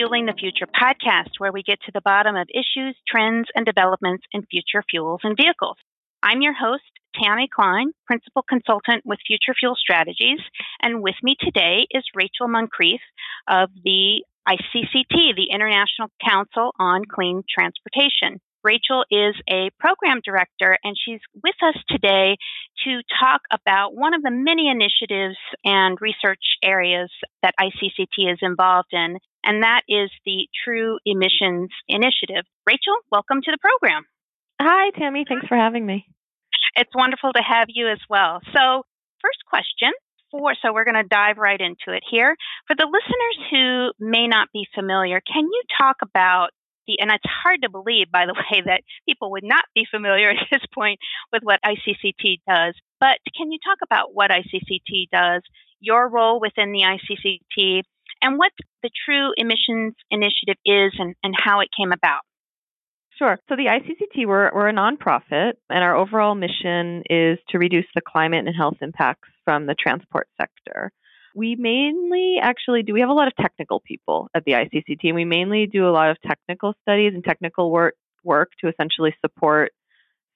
Fueling the Future podcast, where we get to the bottom of issues, trends, and developments in future fuels and vehicles. I'm your host, Tammy Klein, Principal Consultant with Future Fuel Strategies, and with me today is Rachel Muncrief of the ICCT, the International Council on Clean Transportation. Rachel is a program director, and she's with us today to talk about one of the many initiatives and research areas that ICCT is involved in, and that is the True Emissions Initiative. Rachel, welcome to the program. Hi, Tammy. Thanks for having me. It's wonderful to have you as well. So, first question for, so we're going to dive right into it here. For the listeners who may not be familiar, can you talk about the, and it's hard to believe, by the way, that people would not be familiar at this point with what ICCT does. But can you talk about what ICCT does, your role within the ICCT, and what the True Emissions Initiative is and, and how it came about? Sure. So the ICCT, we're, we're a nonprofit, and our overall mission is to reduce the climate and health impacts from the transport sector. We mainly actually do, we have a lot of technical people at the ICCT, and we mainly do a lot of technical studies and technical work, work to essentially support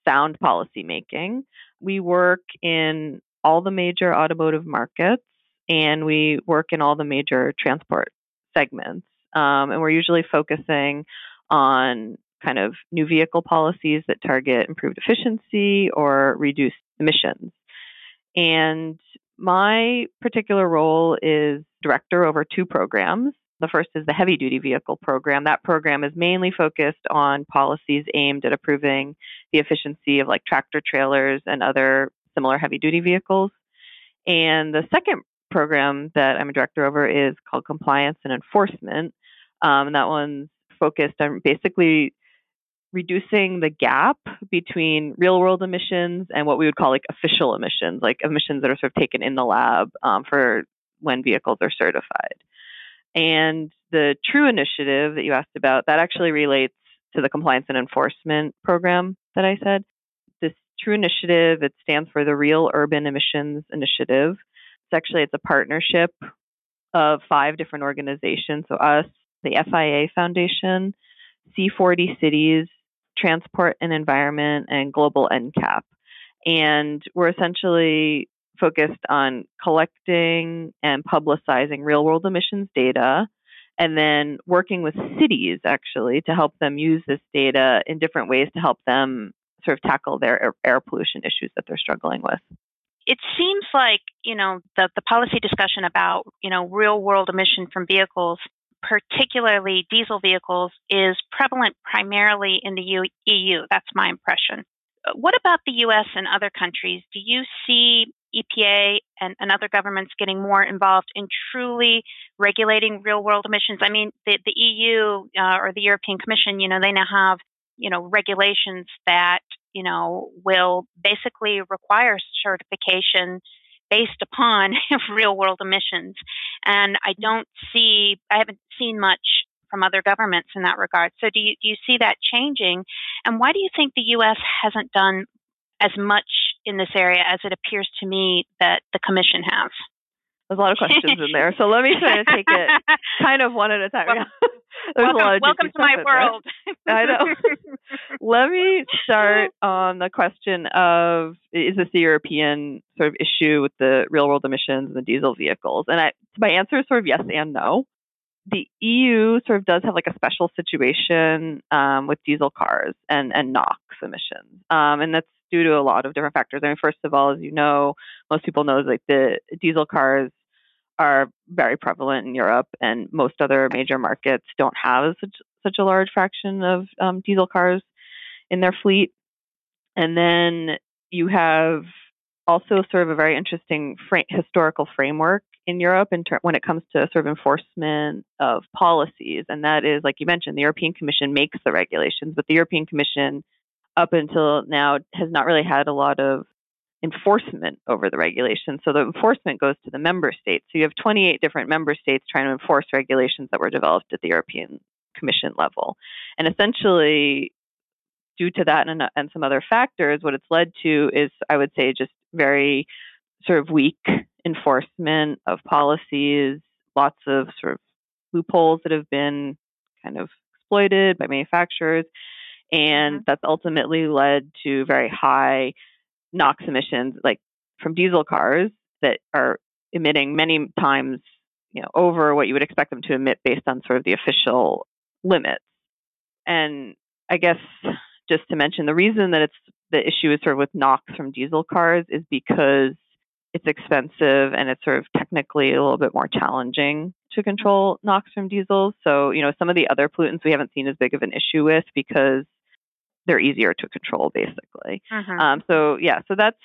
sound policy making. We work in all the major automotive markets, and we work in all the major transport segments. Um, and we're usually focusing on kind of new vehicle policies that target improved efficiency or reduced emissions. And my particular role is director over two programs. The first is the heavy duty vehicle program. That program is mainly focused on policies aimed at improving the efficiency of like tractor trailers and other similar heavy duty vehicles. And the second program that I'm a director over is called compliance and enforcement. Um, and that one's focused on basically reducing the gap between real world emissions and what we would call like official emissions, like emissions that are sort of taken in the lab um, for when vehicles are certified. And the True initiative that you asked about, that actually relates to the compliance and enforcement program that I said. This True initiative, it stands for the Real Urban Emissions Initiative. It's actually it's a partnership of five different organizations. So us, the FIA Foundation, C40 Cities, transport and environment, and global NCAP. And we're essentially focused on collecting and publicizing real world emissions data and then working with cities actually to help them use this data in different ways to help them sort of tackle their air pollution issues that they're struggling with. It seems like, you know, the, the policy discussion about, you know, real world emission from vehicles particularly diesel vehicles, is prevalent primarily in the EU. That's my impression. What about the US and other countries? Do you see EPA and, and other governments getting more involved in truly regulating real world emissions? I mean, the, the EU uh, or the European Commission, you know, they now have, you know, regulations that, you know, will basically require certification based upon real world emissions. And I don't see, I haven't seen much from other governments in that regard. So do you, do you see that changing? And why do you think the U.S. hasn't done as much in this area as it appears to me that the Commission has? There's a lot of questions in there. So let me try to take it kind of one at a time. Well, welcome, welcome to my world. I know. Let me start on the question of is this a European sort of issue with the real world emissions and the diesel vehicles? And I, my answer is sort of yes and no. The EU sort of does have like a special situation um, with diesel cars and, and NOx emissions. Um, and that's due to a lot of different factors. I mean, first of all, as you know, most people know like the diesel cars are very prevalent in Europe, and most other major markets don't have such such a large fraction of um, diesel cars in their fleet. And then you have also sort of a very interesting historical framework in Europe in ter- when it comes to sort of enforcement of policies, and that is, like you mentioned, the European Commission makes the regulations, but the European Commission up until now has not really had a lot of enforcement over the regulations. So the enforcement goes to the member states. So you have 28 different member states trying to enforce regulations that were developed at the European Commission level. And essentially, due to that and, and some other factors, what it's led to is, I would say, just very sort of weak enforcement of policies, lots of sort of loopholes that have been kind of exploited by manufacturers. And mm-hmm. that's ultimately led to very high NOx emissions, like from diesel cars that are emitting many times, you know, over what you would expect them to emit based on sort of the official limits. And I guess just to mention the reason that it's the issue is sort of with NOx from diesel cars is because it's expensive and it's sort of technically a little bit more challenging to control NOx from diesels. So, you know, some of the other pollutants we haven't seen as big of an issue with because they're easier to control, basically. Mm-hmm. Um, so, yeah, so that's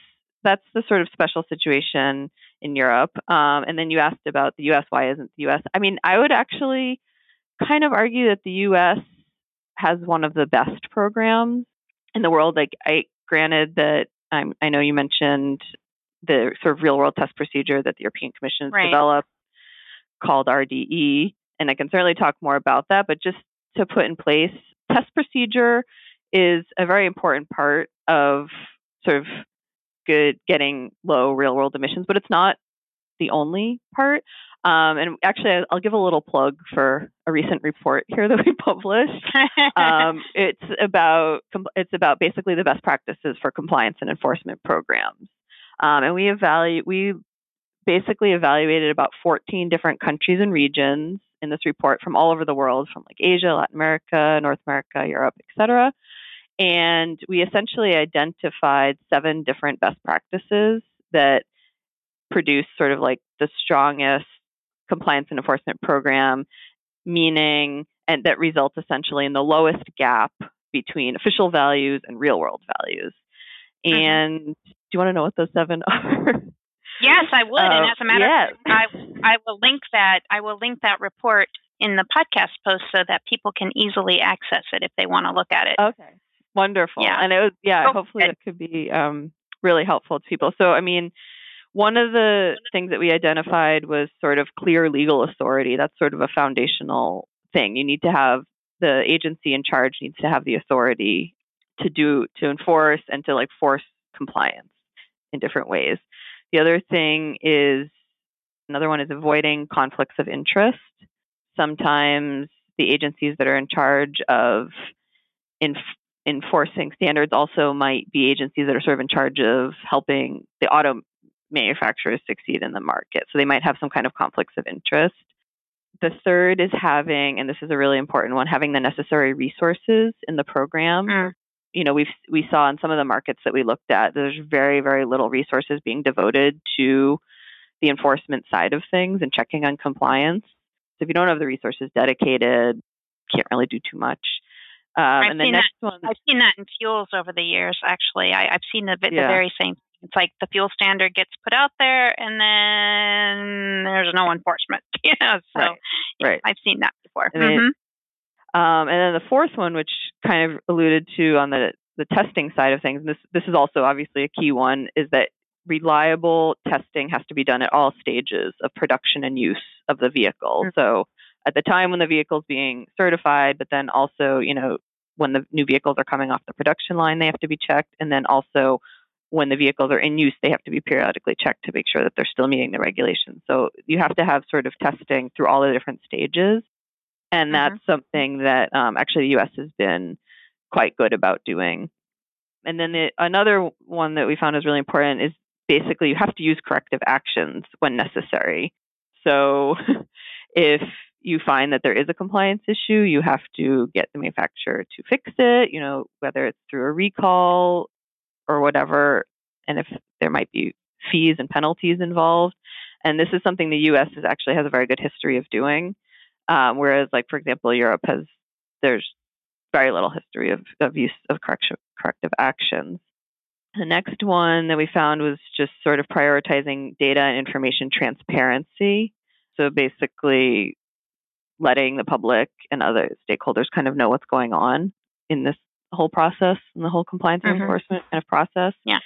that's the sort of special situation in Europe. Um, and then you asked about the U.S. Why isn't the U.S.? I mean, I would actually kind of argue that the U.S. has one of the best programs in the world. Like, I granted that I'm, I know you mentioned the sort of real world test procedure that the European Commission has right. developed called RDE. And I can certainly talk more about that, but just to put in place, test procedure is a very important part of sort of good getting low real world emissions, but it's not the only part. Um, and actually, I'll give a little plug for a recent report here that we published. um, it's about it's about basically the best practices for compliance and enforcement programs. Um, and we evaluate we basically evaluated about 14 different countries and regions in this report from all over the world, from like Asia, Latin America, North America, Europe, etc. And we essentially identified seven different best practices that produce sort of like the strongest compliance and enforcement program, meaning and that results essentially in the lowest gap between official values and real world values. Mm-hmm. And do you want to know what those seven are? Yes, I would. Uh, and as a matter yes. of fact, I, I will link that. I will link that report in the podcast post so that people can easily access it if they want to look at it. Okay, wonderful. Yeah. And it was yeah. Oh, hopefully, it could be um, really helpful to people. So, I mean, one of the things that we identified was sort of clear legal authority. That's sort of a foundational thing. You need to have the agency in charge needs to have the authority to do to enforce and to like force compliance in different ways. The other thing is another one is avoiding conflicts of interest. Sometimes the agencies that are in charge of enforcing standards also might be agencies that are sort of in charge of helping the auto manufacturers succeed in the market. So they might have some kind of conflicts of interest. The third is having, and this is a really important one, having the necessary resources in the program. Mm you know, we we saw in some of the markets that we looked at, there's very very little resources being devoted to the enforcement side of things and checking on compliance. So if you don't have the resources dedicated, can't really do too much. Um, I've next that, I've seen that in fuels over the years. Actually, I, have seen the, the yeah. very same. It's like the fuel standard gets put out there, and then there's no enforcement. yeah, so right. right. I've seen that before. Mm-hmm. Um, and then the fourth one, which kind of alluded to on the, the testing side of things, and this, this is also obviously a key one, is that reliable testing has to be done at all stages of production and use of the vehicle. Mm-hmm. So at the time when the vehicle is being certified, but then also, you know, when the new vehicles are coming off the production line, they have to be checked. And then also when the vehicles are in use, they have to be periodically checked to make sure that they're still meeting the regulations. So you have to have sort of testing through all the different stages. And mm-hmm. that's mm-hmm. something that um, actually the US has been quite good about doing. And then the, another one that we found is really important is basically you have to use corrective actions when necessary. So if you find that there is a compliance issue, you have to get the manufacturer to fix it, you know, whether it's through a recall or whatever, and if there might be fees and penalties involved. And this is something the US is actually has a very good history of doing. Um, whereas, like for example, Europe has there's very little history of, of use of correction, corrective actions. The next one that we found was just sort of prioritizing data and information transparency. So basically, letting the public and other stakeholders kind of know what's going on in this whole process and the whole compliance mm-hmm. and enforcement kind of process. Yeah.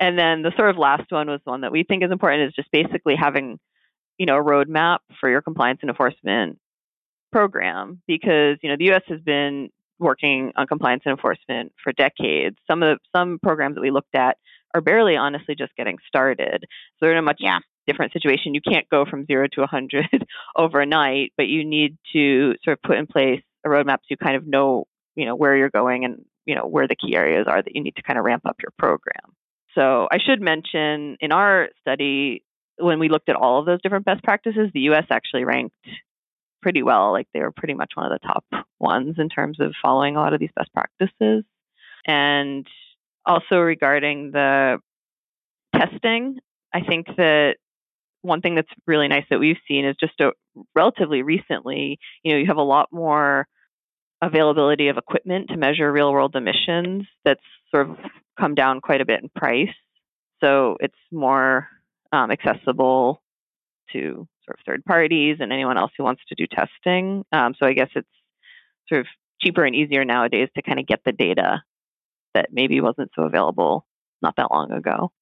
And then the sort of last one was one that we think is important is just basically having, you know, a roadmap for your compliance and enforcement program because you know the U.S. has been working on compliance and enforcement for decades. Some of the, some programs that we looked at are barely honestly just getting started. So they're in a much yeah. different situation. You can't go from zero to a 100 overnight, but you need to sort of put in place a roadmap so you kind of know, you know, where you're going and, you know, where the key areas are that you need to kind of ramp up your program. So I should mention in our study, when we looked at all of those different best practices, the US actually ranked pretty well. Like they were pretty much one of the top ones in terms of following a lot of these best practices. And also regarding the testing, I think that one thing that's really nice that we've seen is just a, relatively recently, you know, you have a lot more availability of equipment to measure real world emissions that's sort of come down quite a bit in price. So it's more um, accessible to sort of third parties and anyone else who wants to do testing. Um, so I guess it's sort of cheaper and easier nowadays to kind of get the data that maybe wasn't so available not that long ago.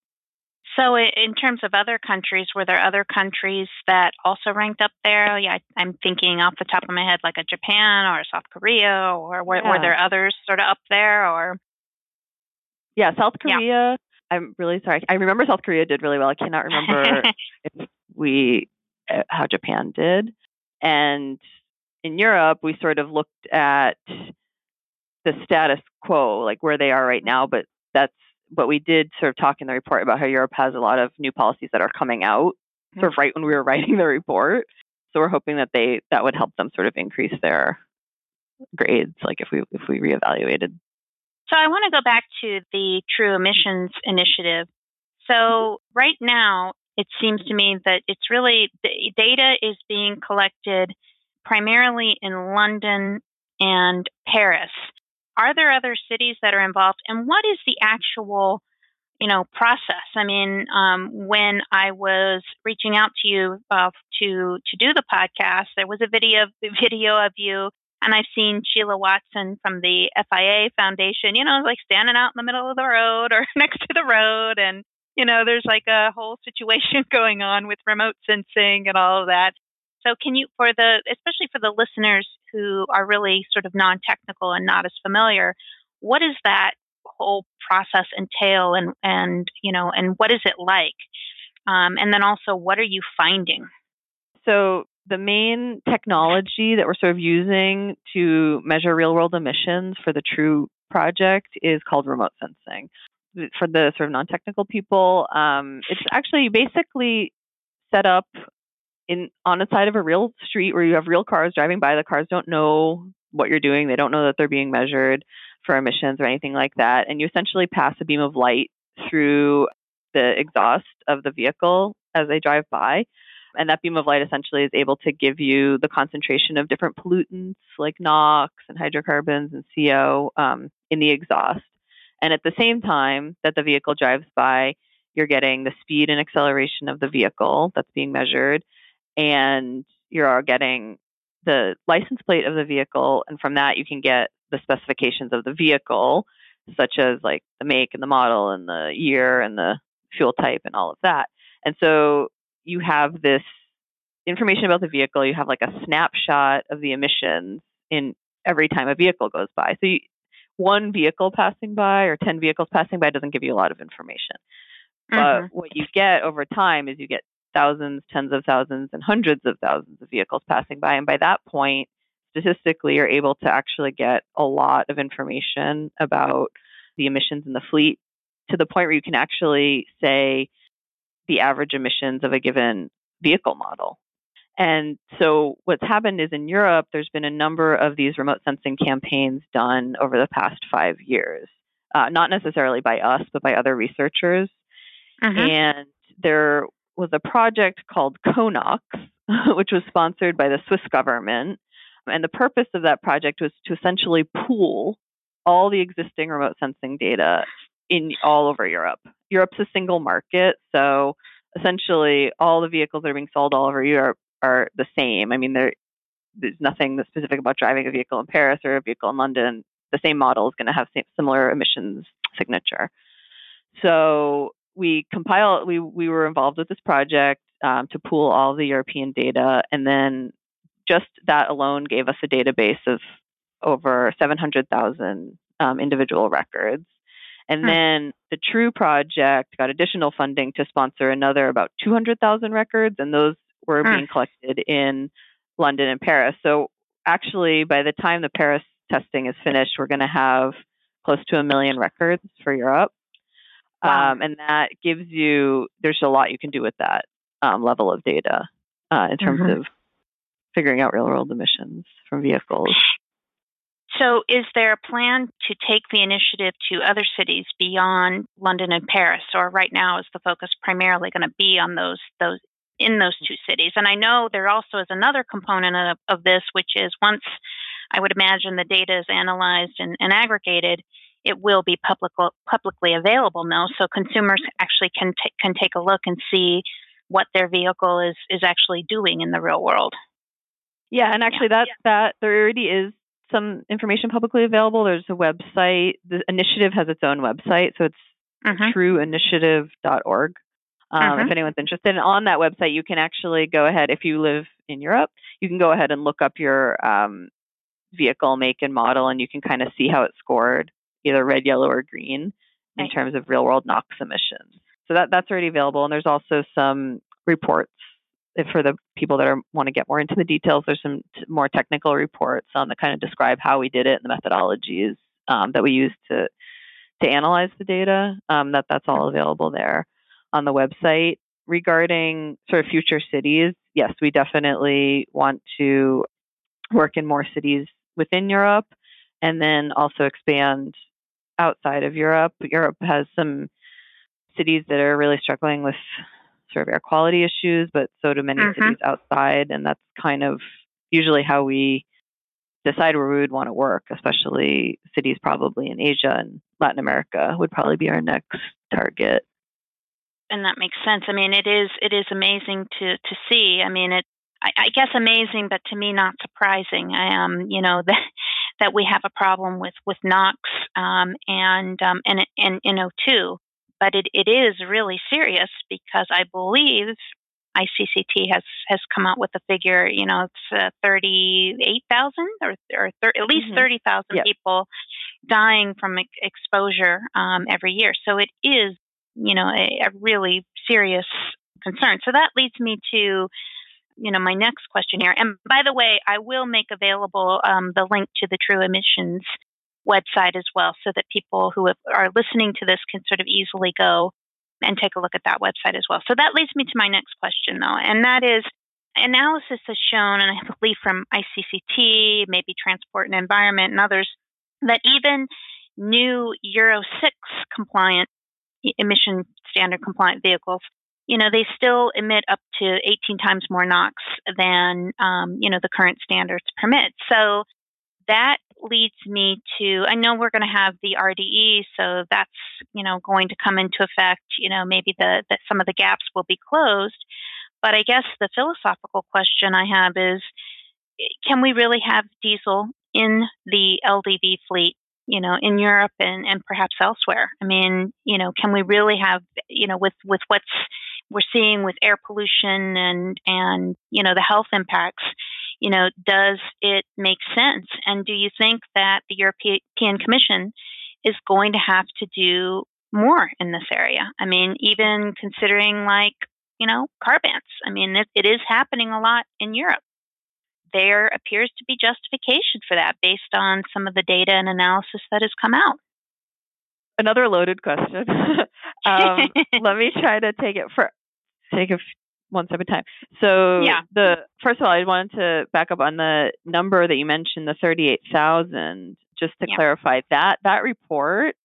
So, in terms of other countries, were there other countries that also ranked up there? Yeah, I'm thinking off the top of my head, like a Japan or a South Korea, or were, yeah. were there others sort of up there? Or yeah, South Korea. Yeah. I'm really sorry. I remember South Korea did really well. I cannot remember if we uh, how Japan did. And in Europe, we sort of looked at the status quo, like where they are right now, but that's but we did sort of talk in the report about how Europe has a lot of new policies that are coming out mm-hmm. sort of right when we were writing the report. So we're hoping that they that would help them sort of increase their grades, like if we if we reevaluated. So I want to go back to the True Emissions Initiative. So right now, it seems to me that it's really the data is being collected primarily in London and Paris. Are there other cities that are involved? And what is the actual, you know, process? I mean, um, when I was reaching out to you uh, to to do the podcast, there was a video video of you, and I've seen Sheila Watson from the FIA Foundation, you know, like standing out in the middle of the road or next to the road, and you know, there's like a whole situation going on with remote sensing and all of that. So, can you, for the, especially for the listeners who are really sort of non technical and not as familiar, what does that whole process entail and, and, you know, and what is it like? Um, and then also, what are you finding? So, the main technology that we're sort of using to measure real world emissions for the True project is called remote sensing for the sort of non-technical people, um, it's actually basically set up in on the side of a real street where you have real cars driving by. The cars don't know what you're doing. They don't know that they're being measured for emissions or anything like that. And you essentially pass a beam of light through the exhaust of the vehicle as they drive by. And that beam of light essentially is able to give you the concentration of different pollutants like NOx and hydrocarbons and CO um, in the exhaust. And at the same time that the vehicle drives by, you're getting the speed and acceleration of the vehicle that's being measured, and you're getting the license plate of the vehicle. And from that, you can get the specifications of the vehicle, such as like the make and the model and the year and the fuel type and all of that. And so you have this information about the vehicle. You have like a snapshot of the emissions in every time a vehicle goes by. So you, one vehicle passing by or 10 vehicles passing by doesn't give you a lot of information. Mm-hmm. But what you get over time is you get thousands, tens of thousands, and hundreds of thousands of vehicles passing by. And by that point, statistically, you're able to actually get a lot of information about the emissions in the fleet to the point where you can actually say the average emissions of a given vehicle model. And so what's happened is in Europe, there's been a number of these remote sensing campaigns done over the past five years, uh, not necessarily by us, but by other researchers. Mm-hmm. And there was a project called CONOX, which was sponsored by the Swiss government. And the purpose of that project was to essentially pool all the existing remote sensing data in all over Europe. Europe's a single market, so essentially all the vehicles that are being sold all over Europe are the same. I mean, there, there's nothing specific about driving a vehicle in Paris or a vehicle in London. The same model is going to have similar emissions signature. So we compile. We we were involved with this project um, to pool all the European data, and then just that alone gave us a database of over 700,000 um, individual records. And Hmm. then the True project got additional funding to sponsor another about 200,000 records, and those were Hmm. being collected in London and Paris. So actually, by the time the Paris testing is finished, we're going to have close to a million records for Europe. Wow. Um, and that gives you, there's a lot you can do with that um, level of data uh, in terms Mhm. of figuring out real world emissions from vehicles. So, is there a plan to take the initiative to other cities beyond London and Paris, or right now is the focus primarily going to be on those those in those two cities? And I know there also is another component of, of this, which is once I would imagine the data is analyzed and, and aggregated, it will be public, publicly available now, so consumers actually can t- can take a look and see what their vehicle is is actually doing in the real world. Yeah, and actually, that that there already is some information publicly available. There's a website. The initiative has its own website, so it's Mhm. trueinitiative.org. Um, Mhm. If anyone's interested, and on that website, you can actually go ahead. If you live in Europe, you can go ahead and look up your um, vehicle make and model, and you can kind of see how it scored, either red, yellow, or green, in Right. terms of real world NOx emissions. So that that's already available, and there's also some reports if for the people that are want to get more into the details. There's some t- more technical reports on that kind of describe how we did it and the methodologies um, that we used to to analyze the data. Um, that that's all available there on the website. Regarding sort of future cities, yes, we definitely want to work in more cities within Europe, and then also expand outside of Europe. Europe has some cities that are really struggling with sort of air quality issues, but so do many Mhm. cities outside, and that's kind of usually how we decide where we would want to work, especially cities probably in Asia and Latin America would probably be our next target. and that makes sense. I mean, it is it is amazing to to see. I mean, it I, I guess amazing, but to me not surprising. I um you know that that we have a problem with with NOx um, and um, and and NO2, but it, it is really serious because I believe ICCT has has come out with a figure. You know, it's uh, thirty eight thousand or or thir- at least Mhm. thirty thousand Yep. people dying from ex- exposure um, every year. So it is you know a, a really serious concern. So that leads me to you know my next question here. And by the way, I will make available um, the link to the True Emissions website as well, so that people who have, are listening to this can sort of easily go and take a look at that website as well. So that leads me to my next question, though, and that is analysis has shown, and I believe from ICCT, maybe Transport and Environment, and others, that even new Euro 6 compliant emission standard compliant vehicles, you know, they still emit up to 18 times more NOx than, um, you know, the current standards permit. So that leads me to, I know we're going to have the RDE, so that's, you know, going to come into effect, you know, maybe the, that some of the gaps will be closed. But I guess the philosophical question I have is, can we really have diesel in the LDV fleet you know, in Europe and, and perhaps elsewhere. I mean, you know, can we really have, you know, with, with what's we're seeing with air pollution and, and, you know, the health impacts, you know, does it make sense? And do you think that the European Commission is going to have to do more in this area? I mean, even considering like, you know, car bans. I mean, it, it is happening a lot in Europe there appears to be justification for that based on some of the data and analysis that has come out. Another loaded question. um, let me try to take it for take it one step at a time. So Yeah. the first of all, I wanted to back up on the number that you mentioned, the thirty-eight thousand. Just to Yeah. clarify that that report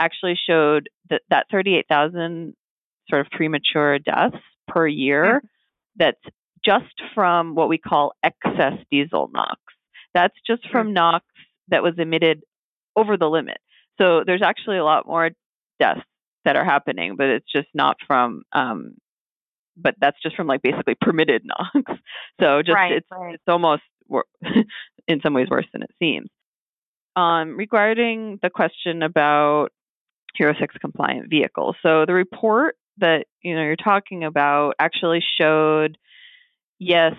actually showed that that thirty-eight thousand sort of premature deaths per year. That's just from what we call excess diesel NOx. That's just from NOx that was emitted over the limit. So there's actually a lot more deaths that are happening, but it's just not from. Um, but that's just from like basically permitted NOx. So just Right, it's right. it's almost in some ways worse than it seems. Um, regarding the question about Euro 6 compliant vehicles. So the report that you know you're talking about actually showed yes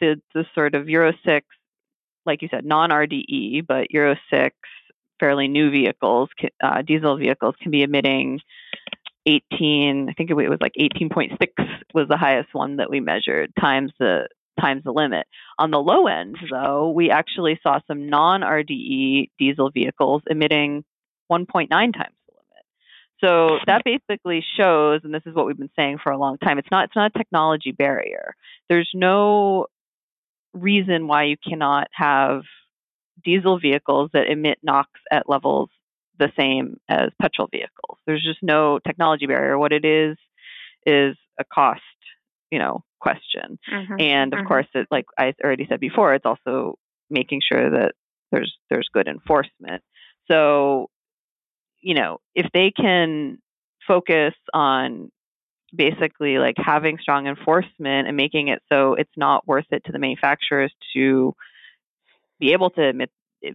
the the sort of Euro 6 like you said non RDE but Euro 6 fairly new vehicles, uh, diesel vehicles, can be emitting 18. I think it was like 18.6 was the highest one that we measured times the times the limit. On the low end, though, we actually saw some non-RDE diesel vehicles emitting 1.9 times the limit. So that basically shows, and this is what we've been saying for a long time, it's not it's not a technology barrier. There's no reason why you cannot have diesel vehicles that emit NOx at levels the same as petrol vehicles. There's just no technology barrier. What it is is a cost, you know, question. Mm-hmm. And of mm-hmm. course, it, like I already said before, it's also making sure that there's there's good enforcement. So, you know, if they can focus on basically like having strong enforcement and making it so it's not worth it to the manufacturers to be able to emit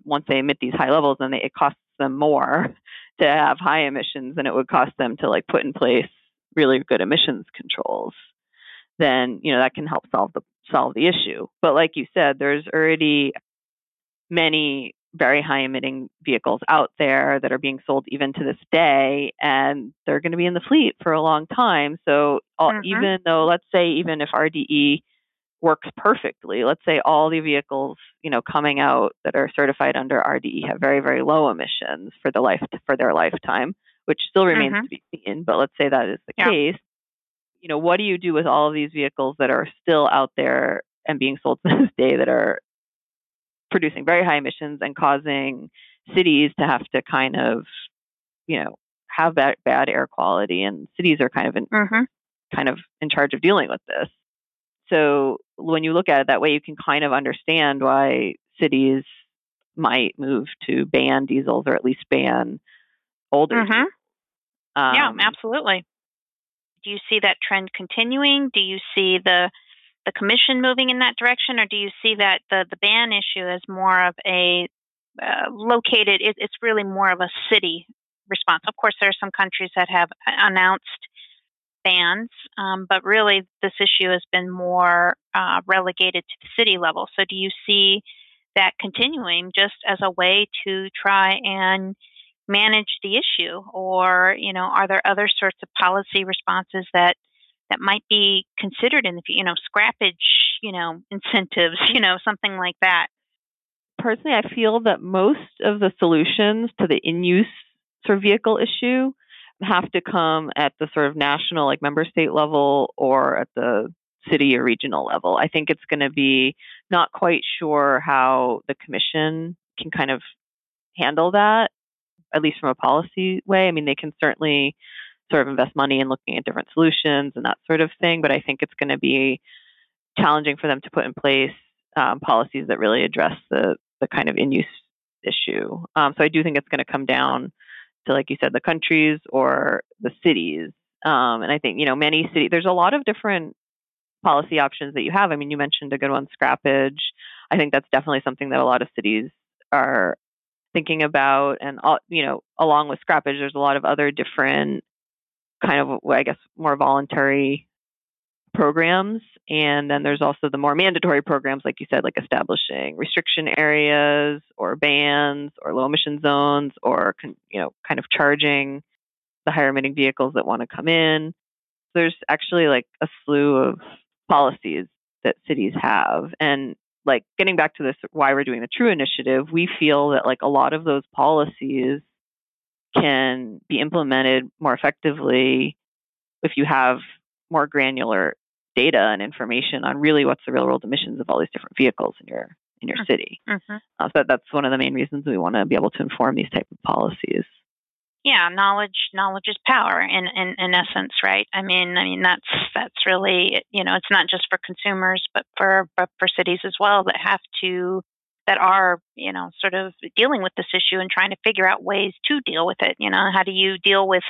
once they emit these high levels then it costs them more to have high emissions than it would cost them to like put in place really good emissions controls. Then you know that can help solve the solve the issue. But like you said there's already many very high emitting vehicles out there that are being sold even to this day and they're going to be in the fleet for a long time. So mm-hmm. even though let's say even if RDE works perfectly let's say all the vehicles you know coming out that are certified under RDE have very very low emissions for the life for their lifetime which still remains mm-hmm. to be seen but let's say that is the yeah. case you know what do you do with all of these vehicles that are still out there and being sold to this day that are producing very high emissions and causing cities to have to kind of, you know, have bad, bad air quality, and cities are kind of in, mm-hmm. kind of in charge of dealing with this. So when you look at it that way, you can kind of understand why cities might move to ban diesels or at least ban older. Mm-hmm. Um, yeah, absolutely. Do you see that trend continuing? Do you see the the commission moving in that direction, or do you see that the the ban issue is more of a uh, located? It, it's really more of a city response. Of course, there are some countries that have announced bans, um, but really this issue has been more uh, relegated to the city level. So, do you see that continuing just as a way to try and manage the issue, or you know, are there other sorts of policy responses that that might be considered in the future, you know scrappage you know incentives you know something like that personally i feel that most of the solutions to the in use sort of vehicle issue have to come at the sort of national like member state level or at the city or regional level i think it's going to be not quite sure how the commission can kind of handle that at least from a policy way i mean they can certainly sort of invest money in looking at different solutions and that sort of thing. But I think it's going to be challenging for them to put in place um, policies that really address the the kind of in use issue. Um, so I do think it's going to come down to, like you said, the countries or the cities. Um, and I think you know many cities. There's a lot of different policy options that you have. I mean, you mentioned a good one, scrappage. I think that's definitely something that a lot of cities are thinking about and all, you know along with scrappage there's a lot of other different kind of, I guess, more voluntary programs. And then there's also the more mandatory programs, like you said, like establishing restriction areas or bans or low emission zones or, you know, kind of charging the higher emitting vehicles that want to come in. There's actually like a slew of policies that cities have. And like getting back to this, why we're doing the True Initiative, we feel that like a lot of those policies can be implemented more effectively if you have more granular data and information on really what's the real world emissions of all these different vehicles in your in your mm-hmm. city. Mm-hmm. Uh, so that's one of the main reasons we want to be able to inform these type of policies. Yeah, knowledge knowledge is power in, in, in essence, right? I mean, I mean that's that's really you know it's not just for consumers, but for but for cities as well that have to that are, you know, sort of dealing with this issue and trying to figure out ways to deal with it. You know, how do you deal with,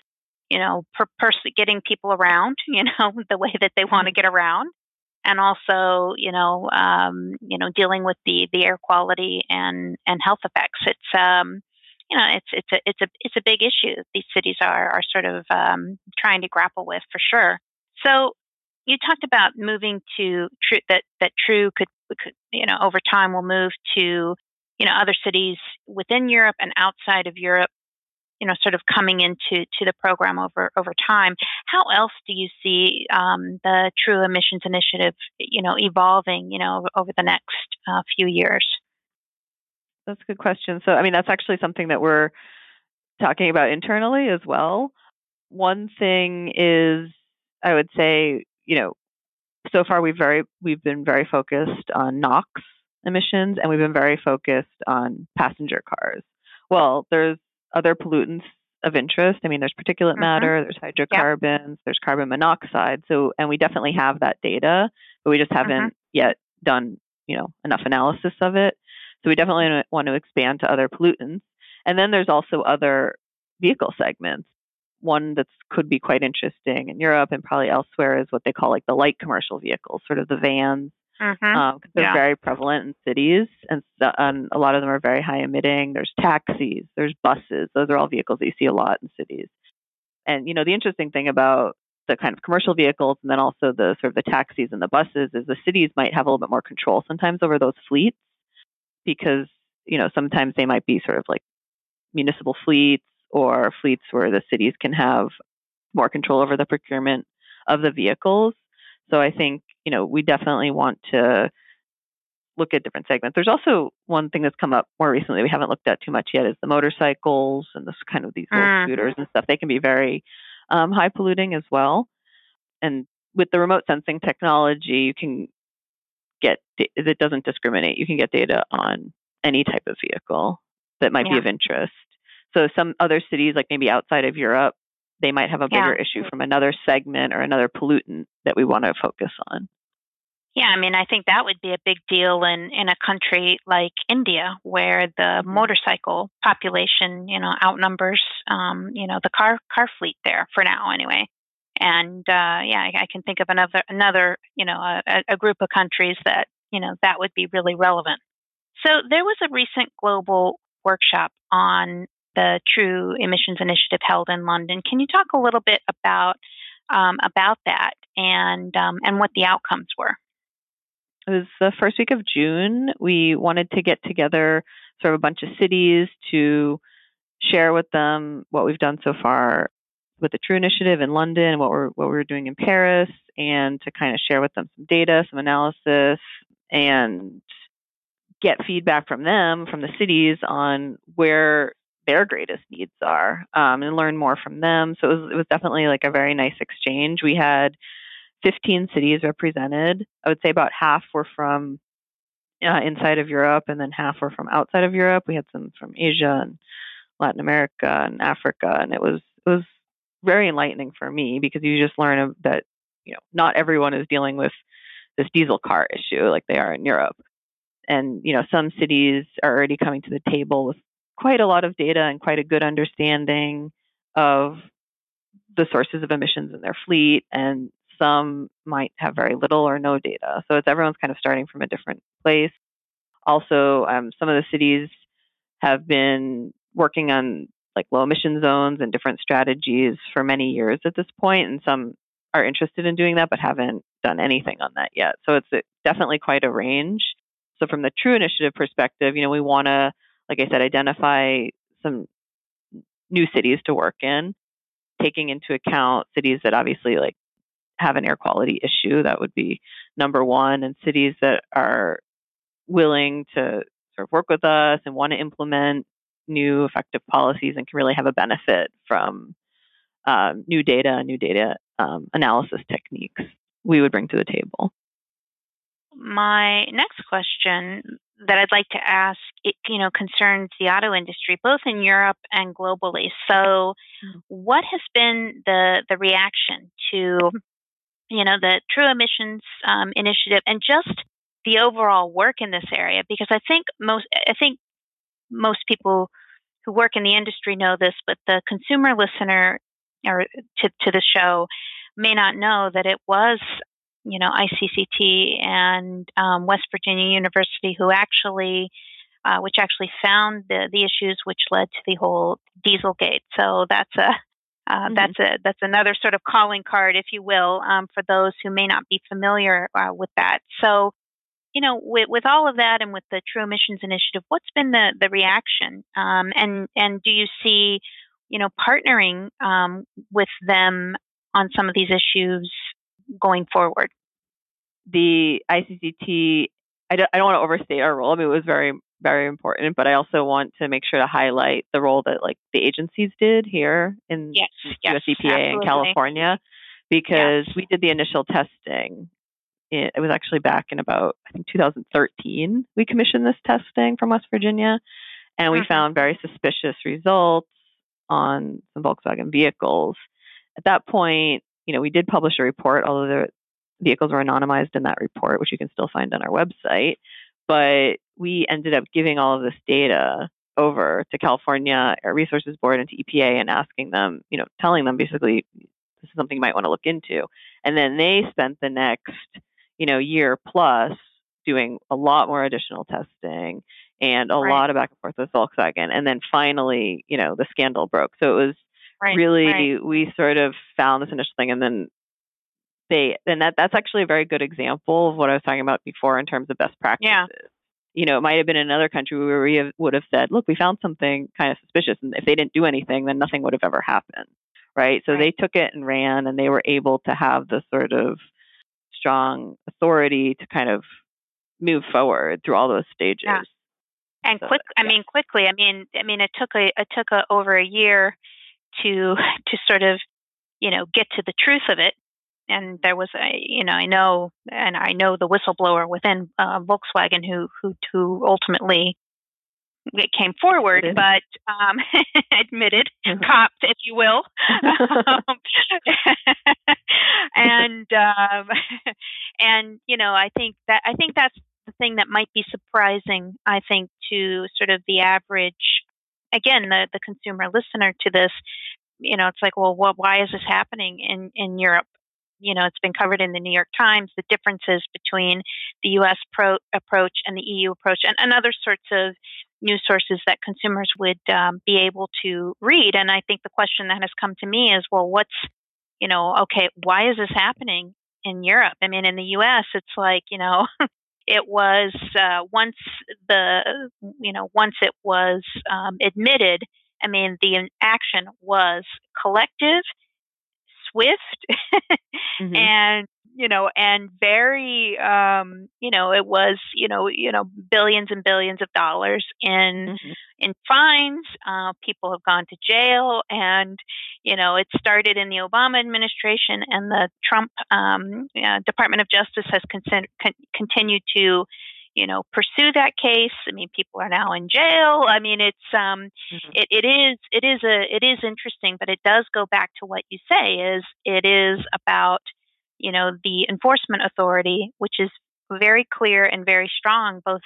you know, per person getting people around, you know, the way that they want to get around, and also, you know, um, you know, dealing with the the air quality and and health effects. It's um, you know, it's it's a it's a it's a big issue. These cities are are sort of um, trying to grapple with for sure. So you talked about moving to true that that true could, could you know over time will move to you know, other cities within Europe and outside of Europe, you know, sort of coming into to the program over over time. How else do you see um, the True Emissions Initiative, you know, evolving, you know, over, the next uh, few years? That's a good question. So, I mean, that's actually something that we're talking about internally as well. One thing is, I would say, you know, so far we've very we've been very focused on NOx emissions and we've been very focused on passenger cars. Well, there's other pollutants of interest. I mean, there's particulate mm-hmm. matter, there's hydrocarbons, there's carbon monoxide. So, and we definitely have that data, but we just haven't mm-hmm. yet done, you know, enough analysis of it. So we definitely want to expand to other pollutants. And then there's also other vehicle segments. One that could be quite interesting in Europe and probably elsewhere is what they call like the light commercial vehicles, sort of the vans Mm-hmm. Um, they're yeah. very prevalent in cities, and, and a lot of them are very high emitting. There's taxis, there's buses. Those are all vehicles that you see a lot in cities. And you know, the interesting thing about the kind of commercial vehicles, and then also the sort of the taxis and the buses, is the cities might have a little bit more control sometimes over those fleets because you know sometimes they might be sort of like municipal fleets or fleets where the cities can have more control over the procurement of the vehicles. So I think, you know, we definitely want to look at different segments. There's also one thing that's come up more recently we haven't looked at too much yet is the motorcycles and this kind of these little mm. scooters and stuff. They can be very um, high polluting as well. And with the remote sensing technology, you can get it doesn't discriminate. You can get data on any type of vehicle that might yeah. be of interest. So some other cities, like maybe outside of Europe, they might have a bigger yeah. issue from another segment or another pollutant that we want to focus on. Yeah, I mean, I think that would be a big deal in, in a country like India, where the mm-hmm. motorcycle population, you know, outnumbers, um, you know, the car car fleet there for now, anyway. And uh, yeah, I, I can think of another another, you know, a, a group of countries that you know that would be really relevant. So there was a recent global workshop on the True Emissions Initiative held in London. Can you talk a little bit about um, about that and um, and what the outcomes were? It was the first week of June. We wanted to get together sort of a bunch of cities to share with them what we've done so far with the True Initiative in London, what we're what we're doing in Paris, and to kind of share with them some data, some analysis, and get feedback from them, from the cities, on where their greatest needs are um, and learn more from them. So it was, it was definitely like a very nice exchange. We had 15 cities represented. I would say about half were from uh, inside of Europe, and then half were from outside of Europe. We had some from Asia and Latin America and Africa, and it was it was very enlightening for me because you just learn that you know not everyone is dealing with this diesel car issue like they are in Europe. And you know some cities are already coming to the table with quite a lot of data and quite a good understanding of the sources of emissions in their fleet, and some might have very little or no data. So it's everyone's kind of starting from a different place. Also, um, some of the cities have been working on like low emission zones and different strategies for many years at this point, and some are interested in doing that but haven't done anything on that yet. So it's definitely quite a range. So from the True Initiative perspective, you know, we want to like I said, identify some new cities to work in, taking into account cities that obviously like have an air quality issue. That would be number one, and cities that are willing to sort of work with us and want to implement new effective policies and can really have a benefit from um, new data new data um, analysis techniques we would bring to the table. My next question that I'd like to ask, it, you know, concerns the auto industry, both in Europe and globally. So, mm-hmm. what has been the the reaction to, you know, the True Emissions um, Initiative and just the overall work in this area? Because I think most, I think most people who work in the industry know this, but the consumer listener or to to the show may not know that it was you know, ICCT and um, West Virginia University, who actually, uh, which actually found the the issues which led to the whole Dieselgate. So that's a uh, mm-hmm. that's a that's another sort of calling card, if you will, um, for those who may not be familiar uh, with that. So, you know, with, with all of that and with the True Emissions Initiative, what's been the, the reaction? Um, and, and do you see, you know, partnering um, with them on some of these issues going forward? The ICCT, I don't, I don't want to overstate our role. I mean, it was very, very important, but I also want to make sure to highlight the role that like the agencies did here in yes, yes, US EPA in California, because yes. we did the initial testing it, was actually back in about I think 2013 we commissioned this testing from West Virginia, and we mm-hmm. found very suspicious results on some Volkswagen vehicles. At that point, you know, we did publish a report, although the vehicles were anonymized in that report, which you can still find on our website. But we ended up giving all of this data over to California Air Resources Board and to EPA and asking them, you know, telling them basically this is something you might want to look into. And then they spent the next you know, year plus doing a lot more additional testing and a right. lot of back and forth with Volkswagen. And then finally, you know, the scandal broke. So it was right. really, right. we sort of found this initial thing and then they, and that, that's actually a very good example of what I was talking about before in terms of best practices. Yeah. You know, it might have been another country where we have, would have said, look, we found something kind of suspicious. And if they didn't do anything, then nothing would have ever happened. Right. So they took it and ran and they were able to have the sort of strong authority to kind of move forward through all those stages. Yeah. And so, quick, I yeah. mean, quickly. I mean, I mean, it took a it took a, over a year to to sort of, you know, get to the truth of it. And there was a, you know, I know, and I know the whistleblower within uh, Volkswagen who who who ultimately it came forward, Admitted. but um, admitted, Mhm. copped, if you will. um, and um, and you know, I think that I think that's the thing that might be surprising. I think to sort of the average, again, the the consumer listener to this. You know, it's like, well, what, why is this happening in in Europe? You know, it's been covered in the New York Times. The differences between the U.S. Pro- approach and the EU approach, and, and other sorts of news sources that consumers would um, be able to read. And I think the question that has come to me is, well, what's, you know, okay, why is this happening in Europe? I mean, in the U.S., it's like, you know, it was uh, once the, you know, once it was um, admitted. I mean, the action was collective, swift, Mhm. and you know and very um you know it was you know you know billions and billions of dollars in Mhm. in fines uh people have gone to jail and you know it started in the obama administration and the trump um uh, department of justice has con- con- continued to you know pursue that case i mean people are now in jail i mean it's um Mhm. it, it is it is a it is interesting but it does go back to what you say is it is about you know the enforcement authority which is very clear and very strong both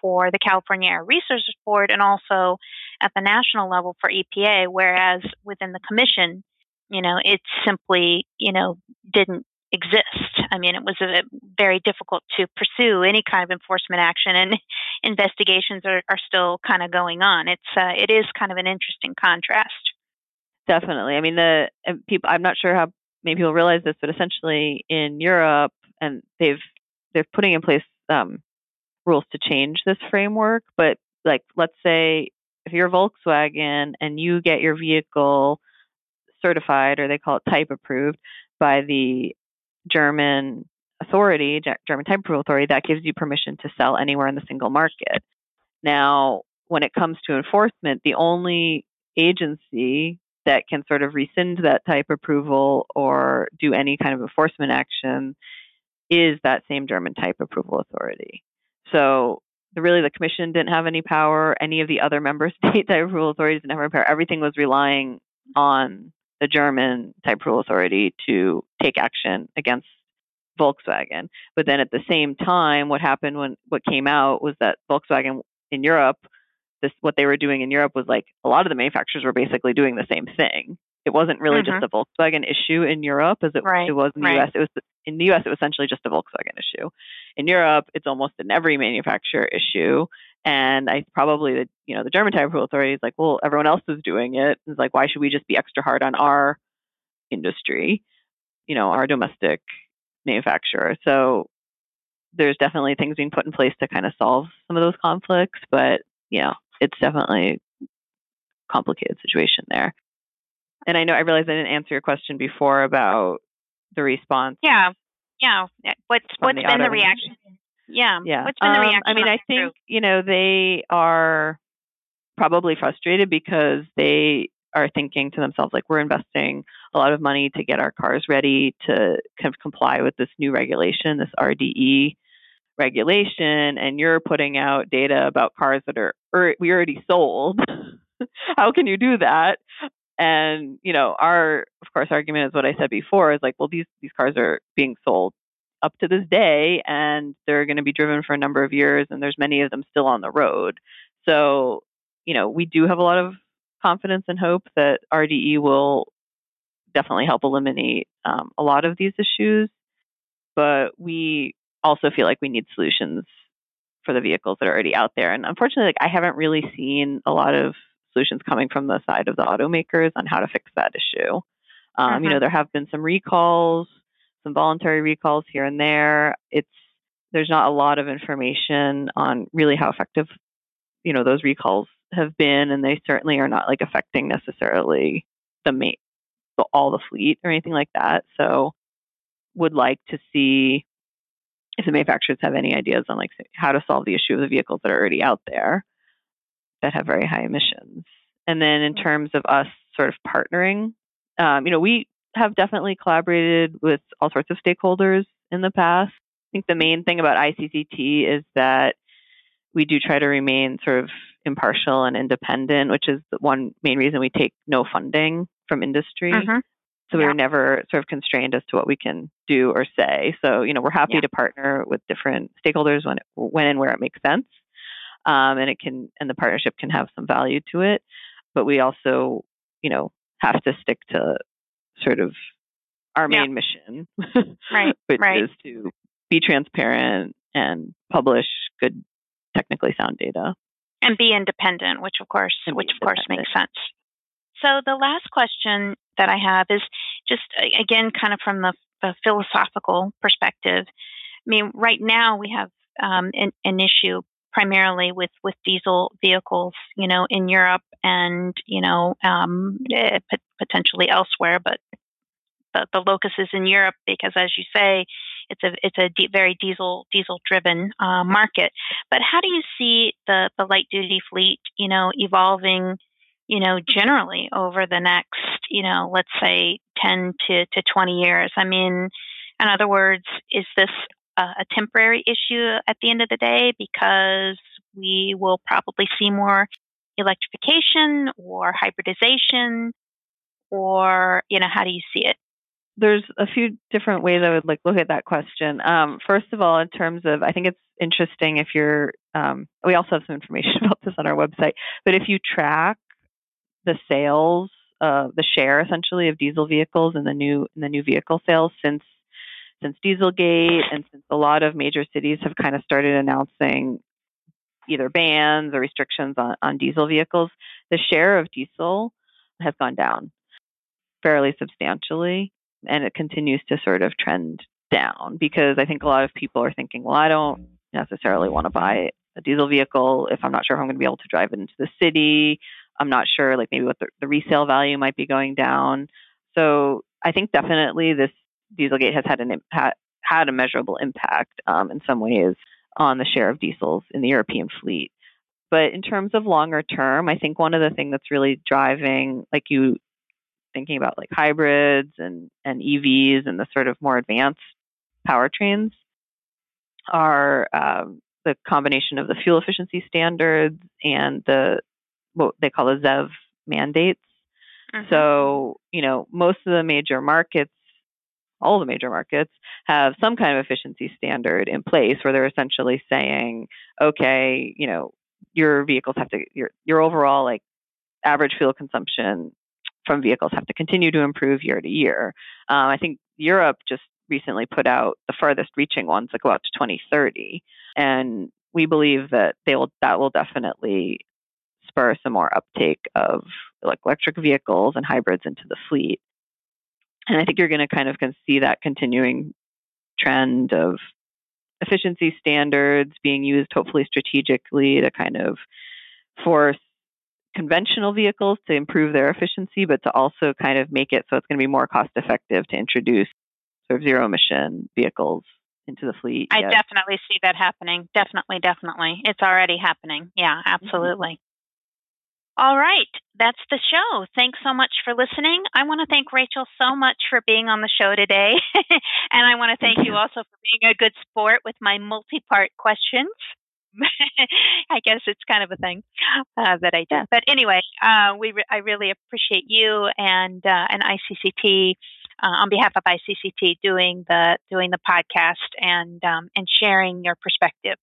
for the California Air Resources Board and also at the national level for EPA whereas within the commission you know it simply you know didn't exist i mean it was a, very difficult to pursue any kind of enforcement action and investigations are, are still kind of going on it's uh, it is kind of an interesting contrast Definitely. I mean, the people. I'm not sure how many people realize this, but essentially in Europe, and they've they're putting in place um, rules to change this framework. But like, let's say if you're Volkswagen and you get your vehicle certified, or they call it type approved by the German authority, German type approval authority, that gives you permission to sell anywhere in the single market. Now, when it comes to enforcement, the only agency that can sort of rescind that type approval or do any kind of enforcement action is that same German type approval authority. So really the commission didn't have any power. Any of the other member state type approval authorities didn't have any power. Everything was relying on the German type approval authority to take action against Volkswagen. But then at the same time, what happened when what came out was that Volkswagen in Europe, this what they were doing in Europe was like a lot of the manufacturers were basically doing the same thing. It wasn't really Mhm. just a Volkswagen issue in Europe as it, Right, it was in the right. US. It was in the US it was essentially just a Volkswagen issue. In Europe, it's almost an every manufacturer issue. And I probably the you know the German type approval authority is like, well, everyone else is doing it. It's like, why should we just be extra hard on our industry? You know, our domestic manufacturer. So there's definitely things being put in place to kind of solve some of those conflicts, but know, it's definitely a complicated situation there. And I know I realized I didn't answer your question before about the response. Yeah, yeah. What's what's the been the reaction? Yeah, yeah. What's been the Um, reaction? I mean, I think you know they are probably frustrated because they are thinking to themselves like we're investing a lot of money to get our cars ready to kind of comply with this new regulation, this RDE regulation, and you're putting out data about cars that are we already sold. How can you do that? And you know, our of course argument is what I said before is like, well, these these cars are being sold up to this day, and they're going to be driven for a number of years, and there's many of them still on the road. So, you know, we do have a lot of confidence and hope that RDE will definitely help eliminate um, a lot of these issues, but we also feel like we need solutions for the vehicles that are already out there. And unfortunately, like I haven't really seen a lot of solutions coming from the side of the automakers on how to fix that issue. Um, You know, there have been some recalls, some voluntary recalls here and there. It's there's not a lot of information on really how effective, you know, those recalls have been, and they certainly are not like affecting necessarily the main, the, all the fleet or anything like that. So, would like to see if the manufacturers have any ideas on like how to solve the issue of the vehicles that are already out there that have very high emissions. And then in terms of us sort of partnering, um, you know, we have definitely collaborated with all sorts of stakeholders in the past. I think the main thing about ICCT is that we do try to remain sort of impartial and independent, which is the one main reason we take no funding from industry. Mhm. So we Yeah. were never sort of constrained as to what we can do or say. So you know we're happy Yeah. to partner with different stakeholders when it, when and where it makes sense, um, and it can and the partnership can have some value to it. But we also you know have to stick to sort of our Yeah. main mission, Right, which right. is to be transparent and publish good technically sound data. and be independent, which of course, And which of course makes sense. So the last question that I have is just again, kind of from the, the philosophical perspective. I mean, right now we have um, an, an issue primarily with with diesel vehicles, you know, in Europe and you know um, eh, potentially elsewhere, but the, the locus is in Europe because, as you say, it's a it's a very diesel diesel driven uh, market. But how do you see the the light duty fleet, you know, evolving, you know, generally over the next, you know, let's say ten to to twenty years? I mean, in other words, is this a, a temporary issue at the end of the day because we will probably see more electrification or hybridization, or you know, how do you see it? there's a few different ways I would like look at that question. Um, first of all, in terms of, I think it's interesting if you're. Um, we also have some information about this on our website, but if you track the sales, uh, the share essentially of diesel vehicles in the new in the new vehicle sales since since Dieselgate and since a lot of major cities have kind of started announcing either bans or restrictions on, on diesel vehicles, the share of diesel has gone down fairly substantially and it continues to sort of trend down because I think a lot of people are thinking, well, I don't necessarily want to buy a diesel vehicle if I'm not sure if I'm going to be able to drive it into the city. I'm not sure, like maybe what the, the resale value might be going down. So I think definitely this Dieselgate has had an im- had, had a measurable impact um, in some ways on the share of diesels in the European fleet. But in terms of longer term, I think one of the things that's really driving, like you thinking about like hybrids and, and EVs and the sort of more advanced powertrains are um, the combination of the fuel efficiency standards and the what they call the ZEV mandates. Mhm. So, you know, most of the major markets, all the major markets, have some kind of efficiency standard in place where they're essentially saying, okay, you know, your vehicles have to your your overall like average fuel consumption from vehicles have to continue to improve year to year. Um, I think Europe just recently put out the farthest reaching ones that go out to 2030, and we believe that they will that will definitely spur some more uptake of electric vehicles and hybrids into the fleet. And I think you're going to kind of see that continuing trend of efficiency standards being used hopefully strategically to kind of force conventional vehicles to improve their efficiency, but to also kind of make it so it's going to be more cost effective to introduce sort of zero emission vehicles into the fleet. I definitely see that happening. Definitely, definitely. It's already happening. Yeah, mm-hmm. absolutely. All right, that's the show. Thanks so much for listening. I want to thank Rachel so much for being on the show today. and I want to thank you also for being a good sport with my multi part questions. I guess it's kind of a thing uh, that I do. But anyway, uh, we re- I really appreciate you and uh, and ICCT uh, on behalf of ICCT doing the doing the podcast and um, and sharing your perspective.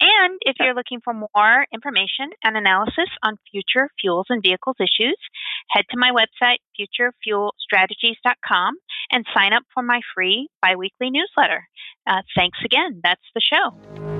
And if you're looking for more information and analysis on future fuels and vehicles issues, head to my website, futurefuelstrategies.com, and sign up for my free biweekly newsletter. Uh, thanks again. That's the show.